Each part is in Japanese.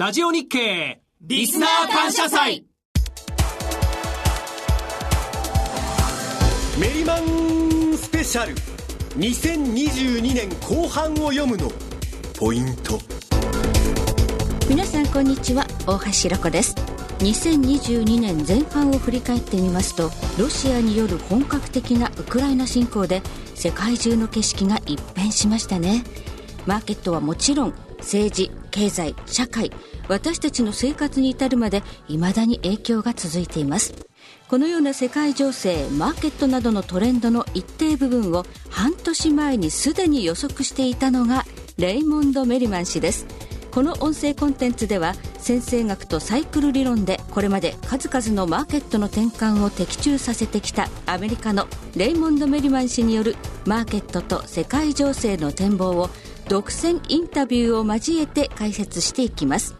ラジオ日経リスナー感謝祭。メリマンスペシャル。2022年後半を読むのポイント。皆さんこんにちは。大橋ロコです。2022年前半を振り返ってみますとロシアによる本格的なウクライナ侵攻で世界中の景色が一変しましたね。マーケットはもちろん政治経済社会私たちの生活に至るまで未だに影響が続いています。このような世界情勢マーケットなどのトレンドの一定部分を半年前にすでに予測していたのがレイモンド・メリマン氏です。この音声コンテンツでは先生学とサイクル理論でこれまで数々のマーケットの転換を的中させてきたアメリカのレイモンド・メリマン氏によるマーケットと世界情勢の展望を独占インタビューを交えて解説していきます。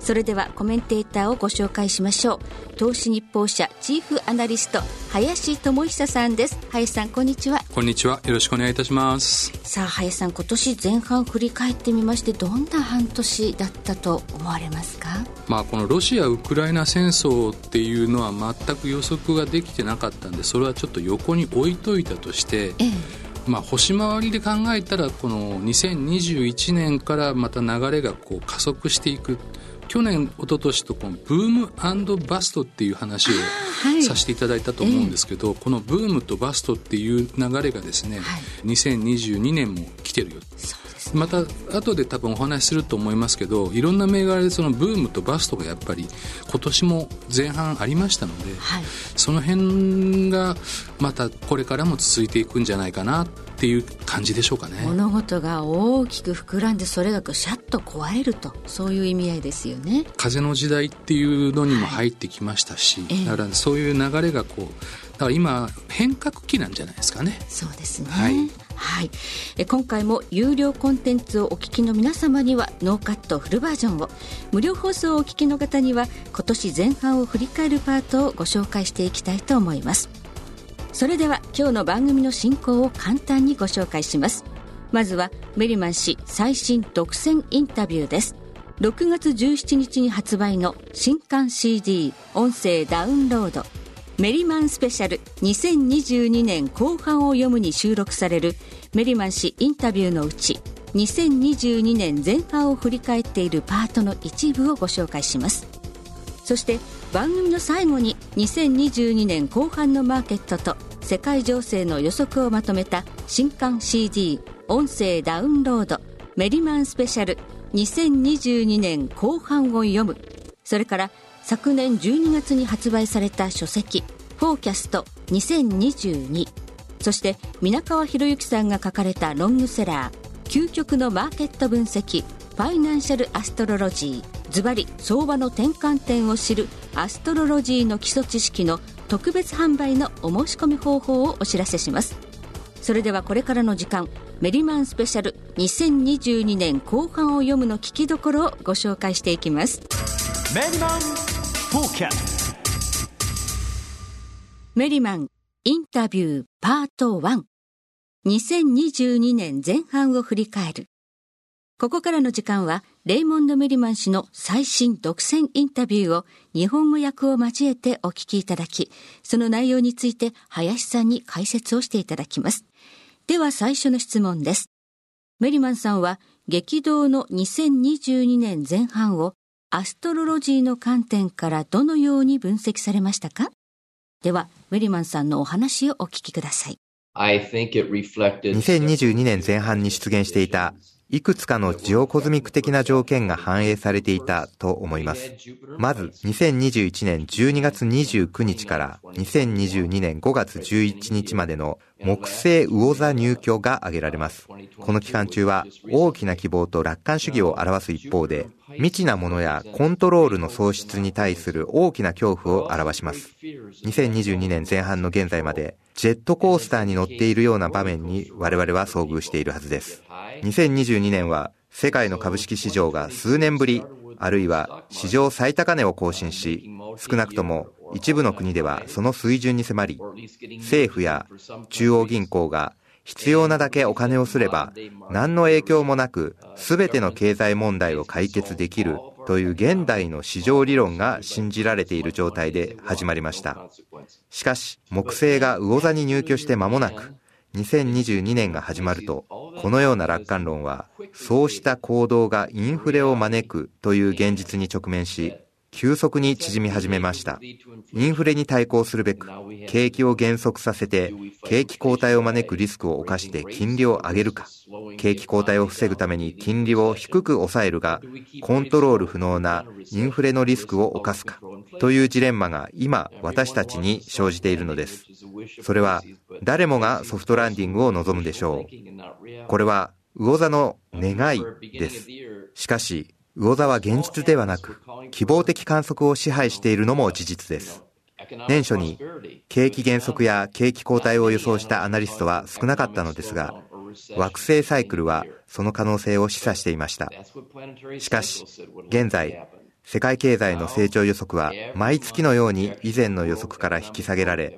それではコメンテーターをご紹介しましょう。投資日報社チーフアナリスト林智久さんです。林さんこんにちは。こんにちは。よろしくお願いいたします。さあ林さん今年前半振り返ってみましてどんな半年だったと思われますか？まあこのロシア・ウクライナ戦争っていうのは全く予測ができてなかったんでそれはちょっと横に置いといたとして、ええまあ、星回りで考えたらこの2021年からまた流れがこう加速していく。去年一昨年とこのブームバストっていう話をさせていただいたと思うんですけど、はいえ。ー、このブームとバストっていう流れがですね、はい、2022年も来てるよまた後で多分お話しすると思いますけどいろんな銘柄でそのブームとバストがやっぱり今年も前半ありましたので、はい、その辺がまたこれからも続いていくんじゃないかなっていう感じでしょうかね。物事が大きく膨らんでそれがシャッと壊れるとそういう意味合いですよね。風の時代っていうのにも入ってきましたし、はい、だからそういう流れがこうだから今変革期なんじゃないですかね。そうですね。はいはい、え今回も有料コンテンツをお聞きの皆様にはノーカットフルバージョンを。無料放送をお聞きの方には今年前半を振り返るパートをご紹介していきたいと思います。それでは今日の番組の進行を簡単にご紹介します。まずはメリマン氏最新独占インタビューです。6月17日に発売の新刊 CD 音声ダウンロード。メリマンスペシャル2022年後半を読むに収録されるメリマン氏インタビューのうち2022年前半を振り返っているパートの一部をご紹介します。そして番組の最後に2022年後半のマーケットと世界情勢の予測をまとめた新刊 CD 音声ダウンロードメリマンスペシャル2022年後半を読む。それから昨年12月に発売された書籍「フォーキャスト2022」そして皆川博之さんが書かれたロングセラー「究極のマーケット分析ファイナンシャルアストロロジー」ズバリ相場の転換点を知るアストロロジーの基礎知識の特別販売のお申し込み方法をお知らせします。それではこれからの時間メリマンスペシャル2022年後半を読むの聞きどころをご紹介していきます。メリマンフォーキャスメリマンインタビューパート1 2022年前半を振り返る。ここからの時間はレイモンド・メリマン氏の最新独占インタビューを日本語訳を交えてお聞きいただき、その内容について林さんに解説をしていただきます。では最初の質問です。メリマンさんは激動の2022年前半をアストロロジーの観点からどのように分析されましたか？では、ウェリマンさんのお話をお聞きください。2022年前半に出現していたいくつかのジオコズミック的な条件が反映されていたと思います。まず、2021年12月29日から2022年5月11日までの木星魚座入居が挙げられます。この期間中は大きな希望と楽観主義を表す一方で、未知なものやコントロールの喪失に対する大きな恐怖を表します。2022年前半の現在まで、ジェットコースターに乗っているような場面に我々は遭遇しているはずです。2022年は世界の株式市場が数年ぶり、あるいは史上最高値を更新し、少なくとも一部の国ではその水準に迫り、政府や中央銀行が必要なだけお金をすれば、何の影響もなく、すべての経済問題を解決できるという現代の市場理論が信じられている状態で始まりました。しかし、木星が魚座に入居して間もなく、2022年が始まると、このような楽観論は、そうした行動がインフレを招くという現実に直面し、急速に縮み始めました。インフレに対抗するべく、景気を減速させて、景気後退を招くリスクを冒して金利を上げるか、景気後退を防ぐために金利を低く抑えるが、コントロール不能なインフレのリスクを冒すか、というジレンマが今、私たちに生じているのです。それは、誰もがソフトランディングを望むでしょう。これは、魚座の願いです。しかし、魚座は現実ではなく、希望的観測を支配しているのも事実です。年初に景気減速や景気後退を予想したアナリストは少なかったのですが、惑星サイクルはその可能性を示唆していました。しかし、現在、世界経済の成長予測は毎月のように以前の予測から引き下げられ、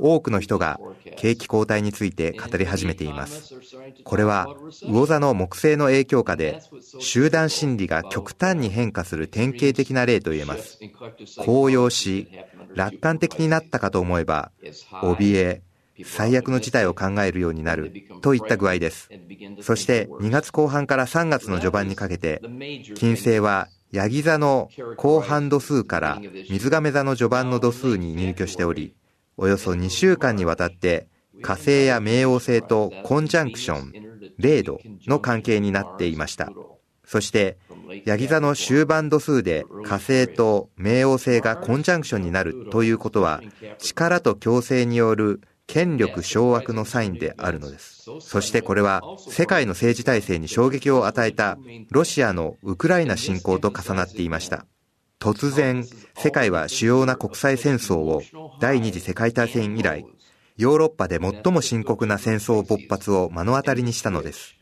多くの人が景気後退について語り始めています。これは魚座の木星の影響下で集団心理が極端に変化する典型的な例と言えます。高揚し、楽観的になったかと思えば、怯え、最悪の事態を考えるようになるといった具合です。そして2月後半から3月の序盤にかけて、金星はヤギ座の後半度数から水亀座の序盤の度数に入居しており、およそ2週間にわたって火星や冥王星とコンジャンクション、0度の関係になっていました。そして、ヤギ座の終盤度数で火星と冥王星がコンジャンクションになるということは、力と強制による権力掌握のサインであるのです。そしてこれは世界の政治体制に衝撃を与えたロシアのウクライナ侵攻と重なっていました。突然、世界は主要な国際戦争を第二次世界大戦以来、ヨーロッパで最も深刻な戦争勃発を目の当たりにしたのです。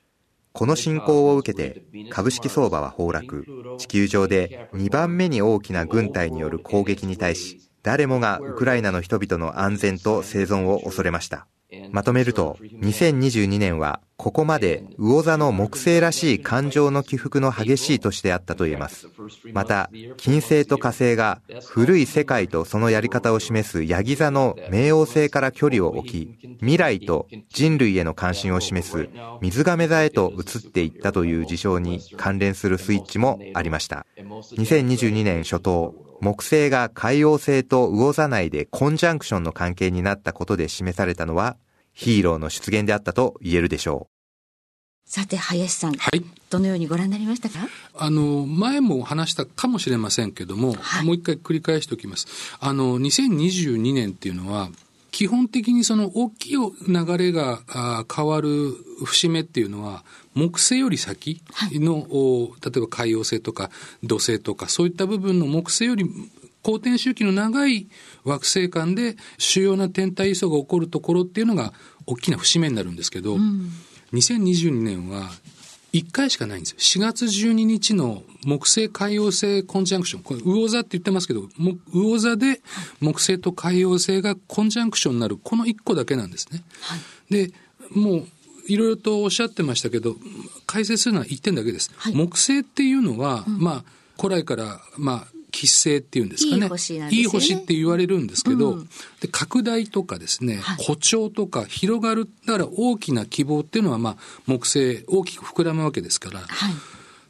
この侵攻を受けて株式相場は崩落、地球上で2番目に大きな軍隊による攻撃に対し、誰もがウクライナの人々の安全と生存を恐れました。まとめると、2022年はここまで魚座の木星らしい感情の起伏の激しい年であったと言えます。また、金星と火星が古い世界とそのやり方を示すヤギ座の冥王星から距離を置き、未来と人類への関心を示す水亀座へと移っていったという事象に関連するスイッチもありました。2022年初頭、木星が海王星と魚座内でコンジャンクションの関係になったことで示されたのは、ヒーローの出現であったと言えるでしょう。さて、林さん。はい。どのようにご覧になりましたか？あの、前も話したかもしれませんけども、はい、もう一回繰り返しておきます。あの、2022年っていうのは、基本的にその大きい流れが変わる節目っていうのは、木星より先の、はい、例えば海洋星とか土星とか、そういった部分の木星より公転周期の長い惑星間で主要な天体位相が起こるところっていうのが大きな節目になるんですけど、うん、2022年は1回しかないんですよ。4月12日の木星海洋星コンジャンクション。これ、魚座って言ってますけど、魚座で木星と海洋星がコンジャンクションになる、この1個だけなんですね。はい、で、もう、いろいろとおっしゃってましたけど、解説するのは1点だけです。はい、木星っていうのは、うん、まあ、古来から、まあ、吉星っていうんですかね。いい星ね。いい星って言われるんですけど、うん、で拡大とかですね、誇張とか広がる、だから大きな希望っていうのは、まあ、木星、大きく膨らむわけですから、はい、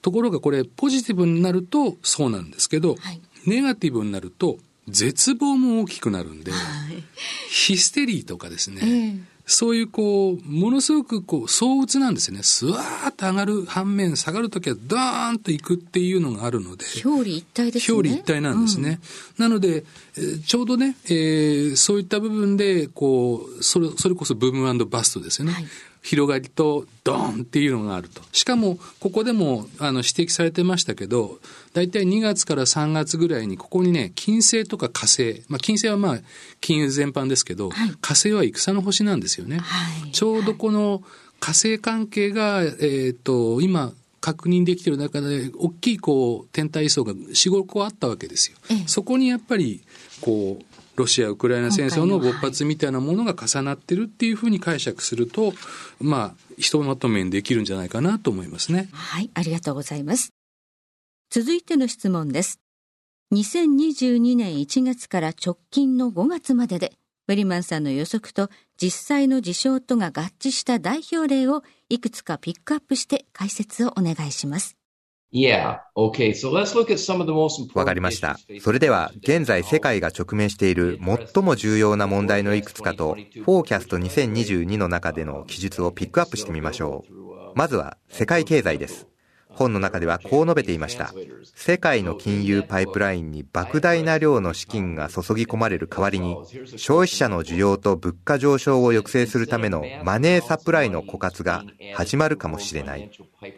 ところがこれ、ポジティブになるとそうなんですけど、はい、ネガティブになると、絶望も大きくなるんで、ヒステリーとかですね、えーそういうこう、ものすごくこう、相打つなんですよね。スワーッと上がる反面、下がるときはドーンといくっていうのがあるので。表裏一体ですね。表裏一体なんですね。うん、なので、ちょうどね、えー、そういった部分で、こう、それ、それこそブームバストですよね。はい広がりとドーンっていうのがあると。しかも、ここでもあの指摘されてましたけど、大体2月から3月ぐらいに、ここにね、金星とか火星、まあ、金星はまあ、金融全般ですけど、はい、火星は戦の星なんですよね。はい、ちょうどこの火星関係が、えっ、ー、と、今、確認できている中で、大きいこう、天体位相が4、5個あったわけですよ。そこにやっぱり、こう、ロシア・ウクライナ戦争の勃発みたいなものが重なってるっていうふうに解釈すると、まあ、ひとまとめにできるんじゃないかなと思いますね。はい、ありがとうございます。続いての質問です。2022年1月から直近の5月までで、ウェリマンさんの予測と実際の事象とが合致した代表例をいくつかピックアップして解説をお願いします。わかりました。それでは、現在世界が直面している最も重要な問題のいくつかと、フォーキャスト2022の中での記述をピックアップしてみましょう。まずは、世界経済です。本の中ではこう述べていました。世界の金融パイプラインに莫大な量の資金が注ぎ込まれる代わりに、消費者の需要と物価上昇を抑制するためのマネーサプライの枯渇が始まるかもしれない。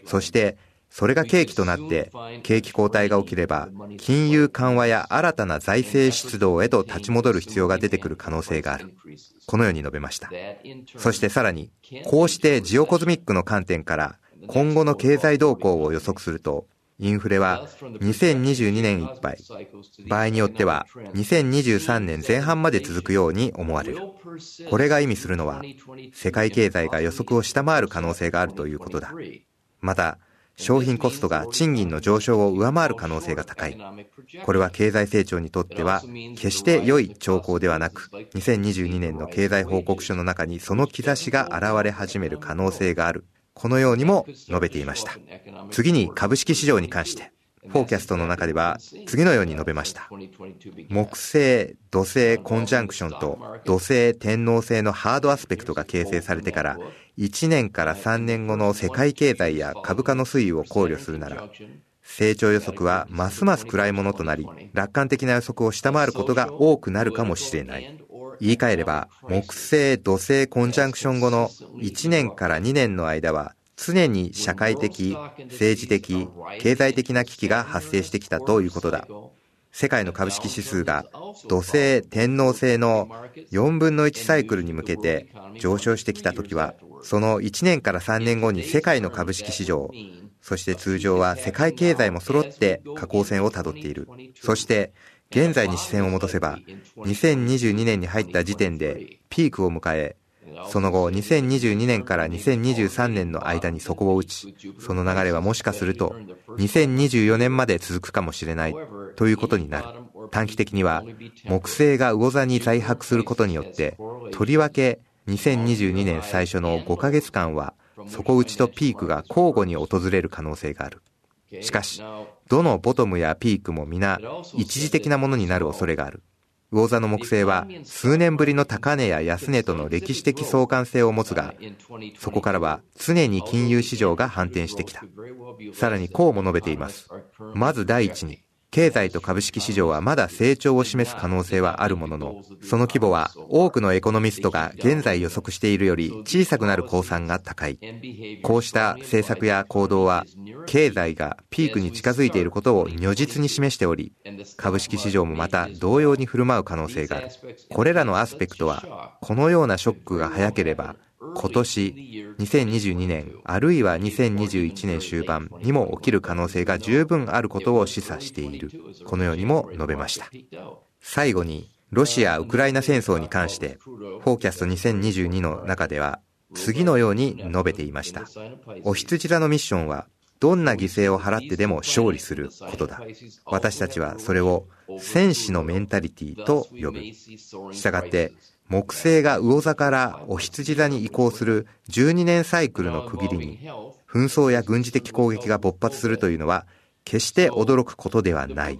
そして、それが契機となって、景気後退が起きれば、金融緩和や新たな財政出動へと立ち戻る必要が出てくる可能性がある。このように述べました。そしてさらに、こうしてジオコズミックの観点から、今後の経済動向を予測すると、インフレは2022年いっぱい、場合によっては2023年前半まで続くように思われる。これが意味するのは、世界経済が予測を下回る可能性があるということだ。また、商品コストが賃金の上昇を上回る可能性が高い。これは経済成長にとっては決して良い兆候ではなく、2022年の経済報告書の中にその兆しが現れ始める可能性がある。このようにも述べていました。次に株式市場に関して。フォーキャストの中では次のように述べました。木星、土星コンジャンクションと土星天王星のハードアスペクトが形成されてから1年から3年後の世界経済や株価の推移を考慮するなら、成長予測はますます暗いものとなり、楽観的な予測を下回ることが多くなるかもしれない。言い換えれば、木星、土星コンジャンクション後の1年から2年の間は、常に社会的、政治的、経済的な危機が発生してきたということだ。世界の株式指数が土星、天王星の4分の1サイクルに向けて上昇してきたときは、その1年から3年後に世界の株式市場、そして通常は世界経済も揃って下降線をたどっている。そして、現在に視線を戻せば、2022年に入った時点でピークを迎え、その後、2022年から2023年の間に底を打ち、その流れはもしかすると、2024年まで続くかもしれない、ということになる。短期的には、木星が魚座に在泊することによって、とりわけ2022年最初の5ヶ月間は、底打ちとピークが交互に訪れる可能性がある。しかし、どのボトムやピークも皆、一時的なものになる恐れがある。魚座の木星は数年ぶりの高値や安値との歴史的相関性を持つが、そこからは常に金融市場が反転してきた。さらにこうも述べています。まず第一に、経済と株式市場はまだ成長を示す可能性はあるものの、その規模は多くのエコノミストが現在予測しているより小さくなる公算が高い。こうした政策や行動は、経済がピークに近づいていることを如実に示しており、株式市場もまた同様に振る舞う可能性がある。これらのアスペクトは、このようなショックが早ければ、今年、2022年、あるいは2021年終盤にも起きる可能性が十分あることを示唆している。このようにも述べました。最後に、ロシア・ウクライナ戦争に関して、フォーキャスト2022の中では、次のように述べていました。お羊座のミッションは、どんな犠牲を払ってでも勝利することだ。私たちはそれを戦士のメンタリティと呼ぶ。したがって、木星が魚座からお羊座に移行する12年サイクルの区切りに、紛争や軍事的攻撃が勃発するというのは、決して驚くことではない。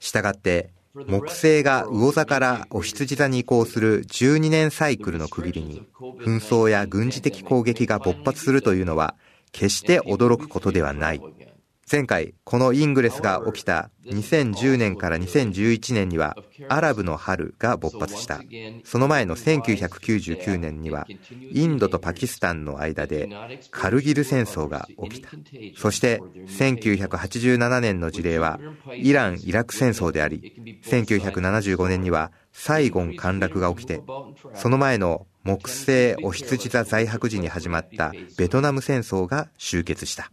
したがって、木星が魚座からお羊座に移行する12年サイクルの区切りに、紛争や軍事的攻撃が勃発するというのは、決して驚くことではない。前回、このイングレスが起きた2010年から2011年には、アラブの春が勃発した。その前の1999年には、インドとパキスタンの間でカルギル戦争が起きた。そして、1987年の事例は、イラン・イラク戦争であり、1975年には、サイゴン陥落が起きて、その前の木星お羊座在白時に始まったベトナム戦争が終結した。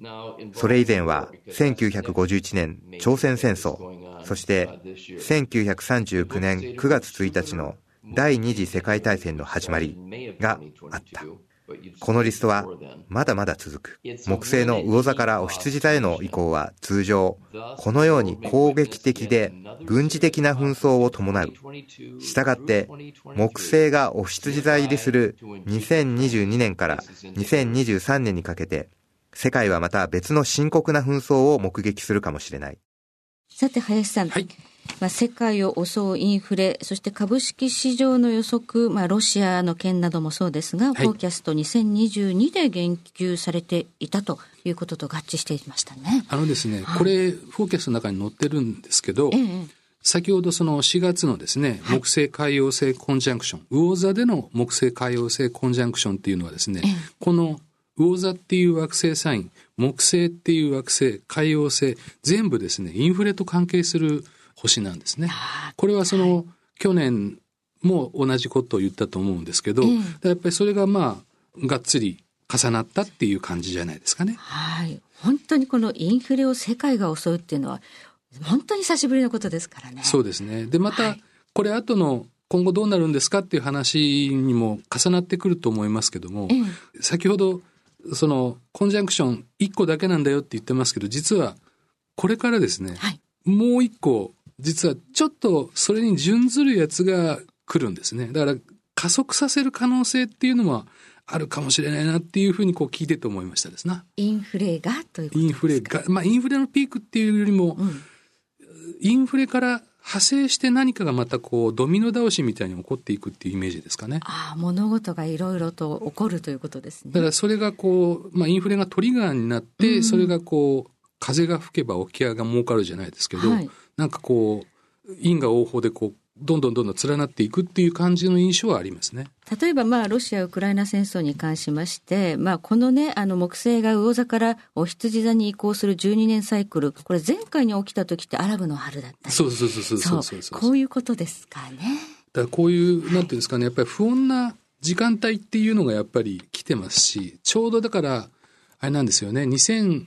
それ以前は1951年朝鮮戦争、そして1939年9月1日の第二次世界大戦の始まりがあった。このリストはまだまだ続く。木星の魚座からお羊座への移行は通常、このように攻撃的で軍事的な紛争を伴う。したがって、木星がお羊座入りする2022年から2023年にかけて、世界はまた別の深刻な紛争を目撃するかもしれない。さて、林さん。はい。まあ、世界を襲うインフレ、そして株式市場の予測、まあ、ロシアの件などもそうですが、はい、フォーキャスト2022で言及されていたということと合致していましたね。あのですね、はい、これ、フォーキャストの中に載ってるんですけど、ええ、先ほどその4月のですね、木星海洋星コンジャンクション、魚座での木星海洋星コンジャンクションっていうのはですね、え、この魚座っていう惑星サイン、木星っていう惑星、海洋星、全部ですね、インフレと関係する星なんですね。これはその、はい、去年も同じことを言ったと思うんですけど、やっぱりそれがまあ、がっつり重なったっていう感じじゃないですかね。はい。本当にこのインフレを世界が襲うっていうのは、本当に久しぶりのことですからね。そうですね。で、また、これ後の今後どうなるんですかっていう話にも重なってくると思いますけども、先ほど、その、コンジャンクション1個だけなんだよって言ってますけど、実は、これからですね、はい、もう1個実はちょっとそれに準ずるやつが来るんですね。だから加速させる可能性っていうのはあるかもしれないなっていうふうにこう聞いてと思いましたですな。インフレがということインフレが、まあインフレのピークっていうよりも、うん、インフレから派生して何かがまたこうドミノ倒しみたいに起こっていくっていうイメージですかね。ああ、物事がいろいろと起こるということですね。だからそれがこう、まあインフレがトリガーになって、うん、それがこう、風が吹けば沖合が儲かるじゃないですけど、はい、なんかこう、因果応報でこう、どんどんどんどん連なっていくっていう感じの印象はありますね。例えば、まあ、ロシア・ウクライナ戦争に関しまして、まあ、このね、あの、木星が魚座からお羊座に移行する12年サイクル、これ前回に起きた時ってアラブの春だったそうそうそうそうそうそうそうこういうことですかね。だからこういう、なんていうんですかね、やっぱり不穏な時間帯っていうのがやっぱり来てますし、ちょうどだから、あれなんですよね、2000、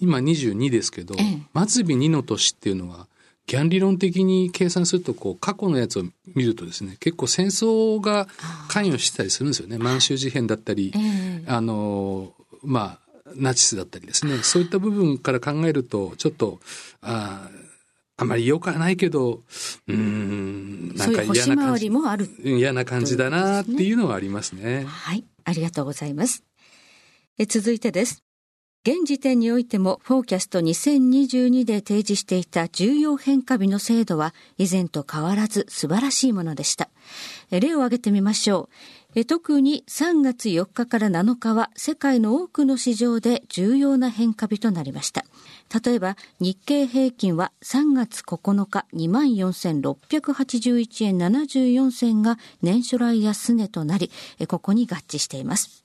今22ですけど、ええ、末尾2の年っていうのは、ギャン理論的に計算すると、こう、過去のやつを見るとですね、結構戦争が関与したりするんですよね。満州事変だったり、えー、あの、まあ、ナチスだったりですね。そういった部分から考えると、ちょっと、ああまり良くはないけど、うん、なんか嫌な感じ。もある嫌な感じだなっていうのはありますね。はい。ありがとうございます。え続いてです。現時点においてもフォーキャスト2022で提示していた重要変化日の制度は以前と変わらず素晴らしいものでした。例を挙げてみましょう。特に3月4日から7日は世界の多くの市場で重要な変化日となりました。例えば日経平均は3月9日24,681円74銭が年初来安値となり、ここに合致しています。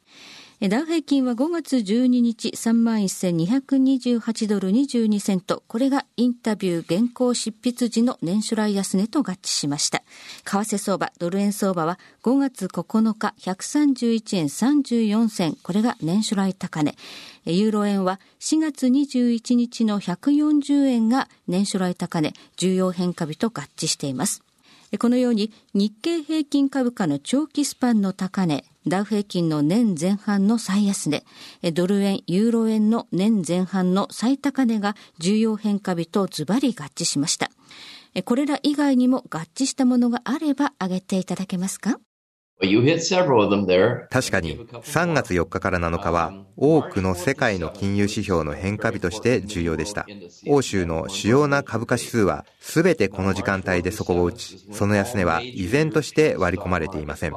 ダウ平均は5月12日31,228ドル22セント。これがインタビュー原稿執筆時の年初来安値と合致しました。為替相場、ドル円相場は5月9日131円34銭。これが年初来高値。ユーロ円は4月21日の140円が年初来高値、重要変化日と合致しています。このように日経平均株価の長期スパンの高値、ダウ平均の年前半の最安値、ドル円、ユーロ円の年前半の最高値が重要変化日とズバリ合致しました。これら以外にも合致したものがあれば挙げていただけますか？確かに3月4日から7日は多くの世界の金融指標の変化日として重要でした。欧州の主要な株価指数は全てこの時間帯で底を打ち、その安値は依然として割り込まれていません。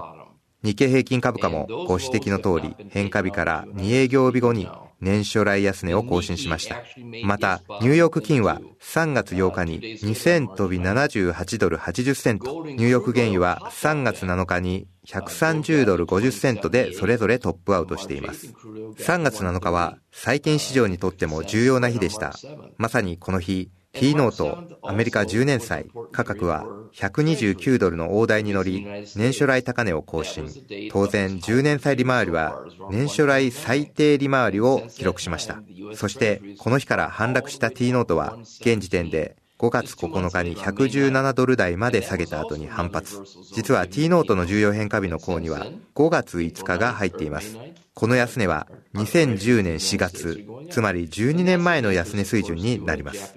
日経平均株価もご指摘の通り変化日から2営業日後に年初来安値を更新しました。また、ニューヨーク金は3月8日に2000飛び78ドル80セント、ニューヨーク原油は3月7日に130ドル50セントでそれぞれトップアウトしています。3月7日は債券市場にとっても重要な日でした。まさにこの日、T ノート、アメリカ10年債、価格は129ドルの大台に乗り、年初来高値を更新。当然、10年債利回りは年初来最低利回りを記録しました。そして、この日から反落した T ノートは、現時点で5月9日に117ドル台まで下げた後に反発。実は T ノートの重要変化日の項には5月5日が入っています。この安値は2010年4月、つまり12年前の安値水準になります。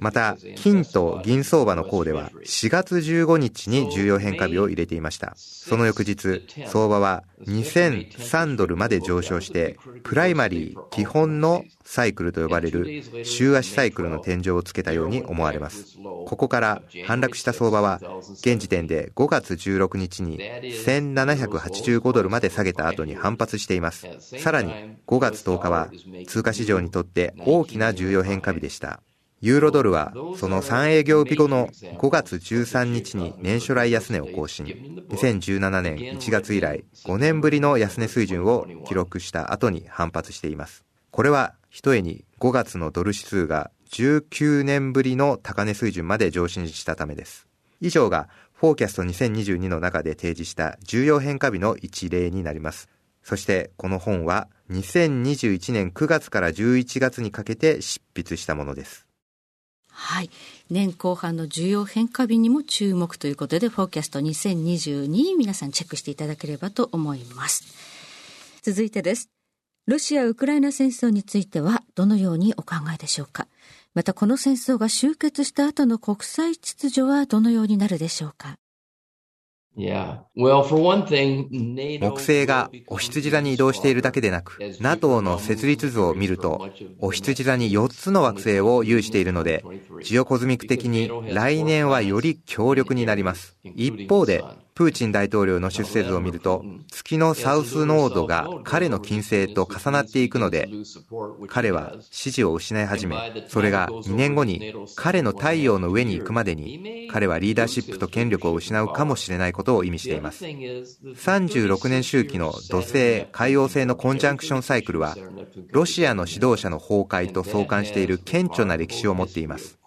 また、金と銀相場の項では4月15日に重要変化日を入れていました。その翌日、相場は2003ドルまで上昇して、プライマリー基本のサイクルと呼ばれる週足サイクルの天井をつけたように思われます。ここから反落した相場は、現時点で5月16日に1785ドルまで下げた後に反発しています。さらに5月10日は通貨市場にとって大きな重要変化日でした。ユーロドルはその3営業日後の5月13日に年初来安値を更新。2017年1月以来5年ぶりの安値水準を記録した後に反発しています。これは一重に5月のドル指数が19年ぶりの高値水準まで上昇したためです。以上がフォーキャスト2022の中で提示した重要変化日の一例になります。そしてこの本は2021年9月から11月にかけて執筆したものです。はい。年後半の重要変化日にも注目ということで、フォーキャスト2022皆さんチェックしていただければと思います。続いてです。ロシア・ウクライナ戦争についてはどのようにお考えでしょうか？またこの戦争が終結した後の国際秩序はどのようになるでしょうか？木星がお羊座に移動しているだけでなく、NATO の設立図を見ると、お羊座に4つの惑星を有しているので、ジオコズミック的に来年はより強力になります。一方で、プーチン大統領の出世図を見ると、月のサウスノードが彼の金星と重なっていくので、彼は支持を失い始め、それが2年後に彼の太陽の上に行くまでに、彼はリーダーシップと権力を失うかもしれないことを意味しています。36年周期の土星、海王星のコンジャンクションサイクルは、ロシアの指導者の崩壊と相関している顕著な歴史を持っています。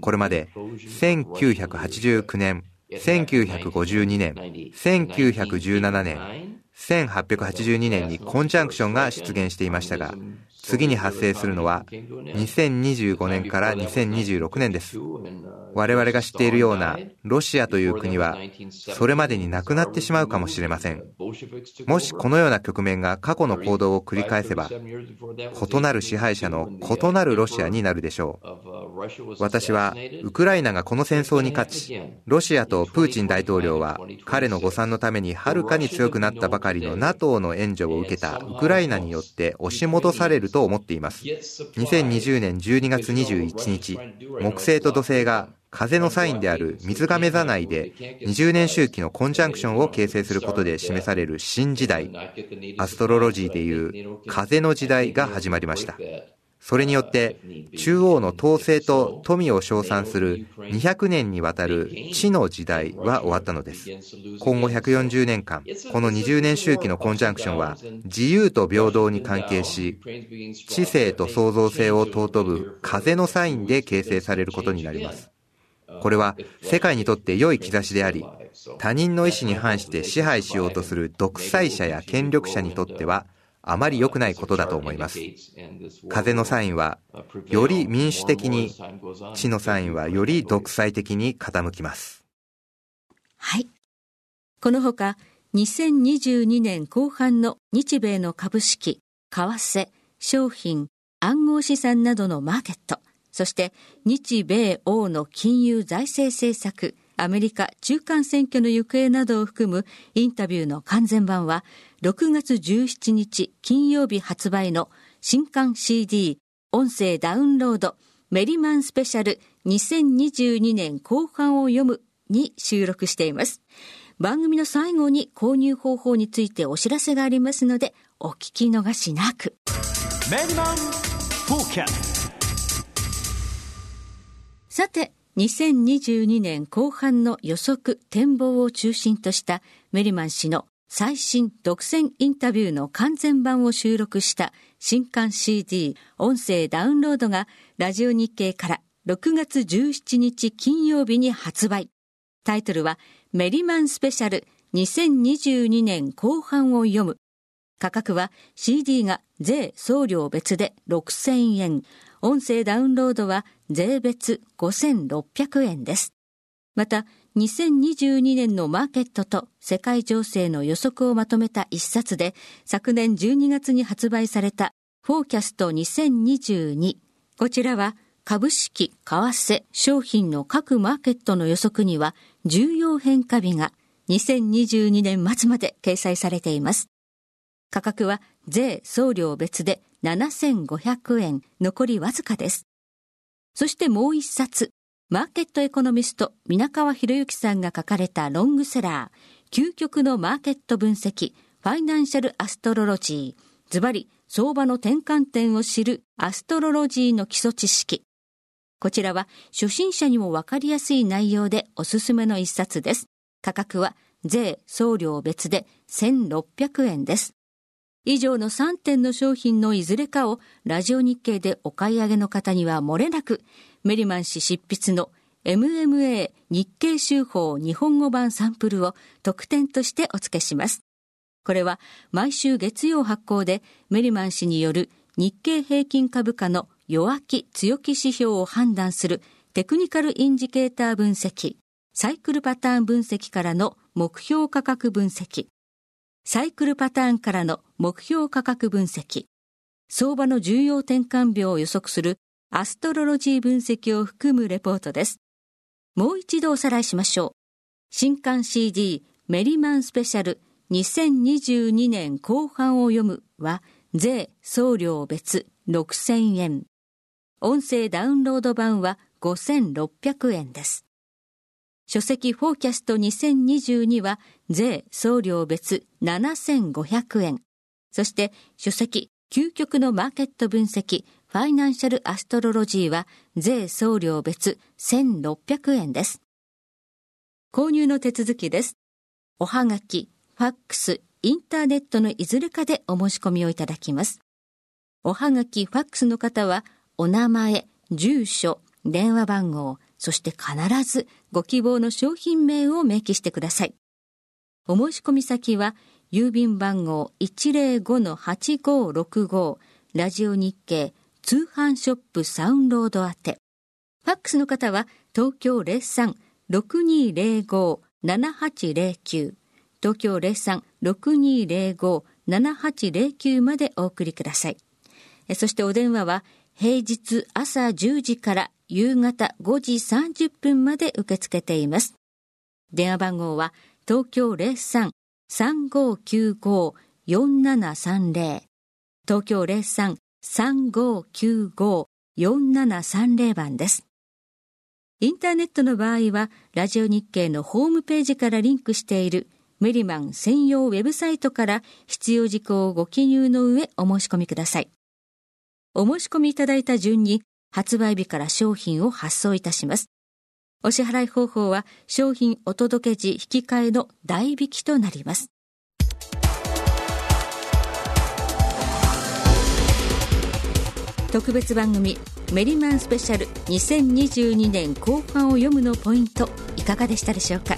これまで1989年、1952年、1917年、1882年にコンジャンクションが出現していましたが、次に発生するのは2025年から2026年です。我々が知っているようなロシアという国はそれまでになくなってしまうかもしれません。もしこのような局面が過去の行動を繰り返せば異なる支配者の異なるロシアになるでしょう。私はウクライナがこの戦争に勝ち、ロシアとプーチン大統領は彼の誤算のためにはるかに強くなったばかりの NATO の援助を受けたウクライナによって押し戻されると思っています。2020年12月21日、木星と土星が風のサインである水亀座内で20年周期のコンジャンクションを形成することで示される新時代、アストロロジーでいう風の時代が始まりました。それによって中央の統制と富を称賛する200年にわたる地の時代は終わったのです。今後140年間、この20年周期のコンジャンクションは自由と平等に関係し、知性と創造性を尊ぶ風のサインで形成されることになります。これは世界にとって良い兆しであり、他人の意思に反して支配しようとする独裁者や権力者にとってはあまり良くないことだと思います。風のサインは、より民主的に、地のサインはより独裁的に傾きます。はい。このほか、2022年後半の日米の株式、為替、商品、暗号資産などのマーケット、そして日米欧の金融財政政策、アメリカ中間選挙の行方などを含むインタビューの完全版は6月17日金曜日発売の新刊 CD 音声ダウンロードメリマンスペシャル2022年後半を読むに収録しています。番組の最後に購入方法についてお知らせがありますのでお聞き逃しなく。メリマンフォーキャさて、2022年後半の予測展望を中心としたメリマン氏の最新独占インタビューの完全版を収録した新刊 CD 音声ダウンロードがラジオ日経から6月17日金曜日に発売。タイトルはメリマンスペシャル2022年後半を読む。価格は CD が税送料別で6000円、音声ダウンロードは税別5600円です。また、2022年のマーケットと世界情勢の予測をまとめた一冊で、昨年12月に発売されたフォーキャスト2022。こちらは株式、為替、商品の各マーケットの予測には重要変化日が2022年末まで掲載されています。価格は税、送料別で7500円、残りわずかです。そしてもう一冊、マーケットエコノミスト、皆川博之さんが書かれたロングセラー、究極のマーケット分析、ファイナンシャルアストロロジー、ズバリ相場の転換点を知るアストロロジーの基礎知識。こちらは初心者にもわかりやすい内容でおすすめの一冊です。価格は税、送料別で1600円です。以上の3点の商品のいずれかをラジオ日経でお買い上げの方には漏れなくメリマン氏執筆の MMA 日経週報日本語版サンプルを特典としてお付けします。これは毎週月曜発行でメリマン氏による日経平均株価の弱気強気指標を判断するテクニカルインジケーター分析、サイクルパターン分析からの目標価格分析、サイクルパターンからの目標価格分析、相場の重要転換秒を予測するアストロロジー分析を含むレポートです。もう一度おさらいしましょう。新刊 CD メリマンスペシャル2022年後半を読むは税送料別6000円。音声ダウンロード版は5600円です。書籍フォーキャスト2022は税送料別7500円。そして書籍究極のマーケット分析ファイナンシャルアストロロジーは税送料別1600円です。購入の手続きです。おはがき、ファックス、インターネットのいずれかでお申し込みをいただきます。おはがき、ファックスの方は、お名前、住所、電話番号、そして必ずご希望の商品名を明記してください。お申し込み先は、郵便番号105-8565ラジオ日経通販ショップサウンロード宛て。ファックスの方は東京03-6205-7809東京03-6205-7809までお送りください。そしてお電話は平日朝10時から夕方5時30分まで受け付けています。電話番号は東京03-3595-4730東京03-3595-4730番です。インターネットの場合は、ラジオ日経のホームページからリンクしているメリマン専用ウェブサイトから必要事項をご記入の上お申し込みください。お申し込みいただいた順に発売日から商品を発送いたします。お支払い方法は商品お届け時引き換えの代引きとなります。特別番組メリマンスペシャル2022年後半を読むのポイントいかがでしたでしょうか？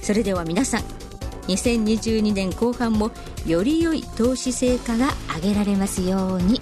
それでは皆さん2022年後半もより良い投資成果が上げられますように。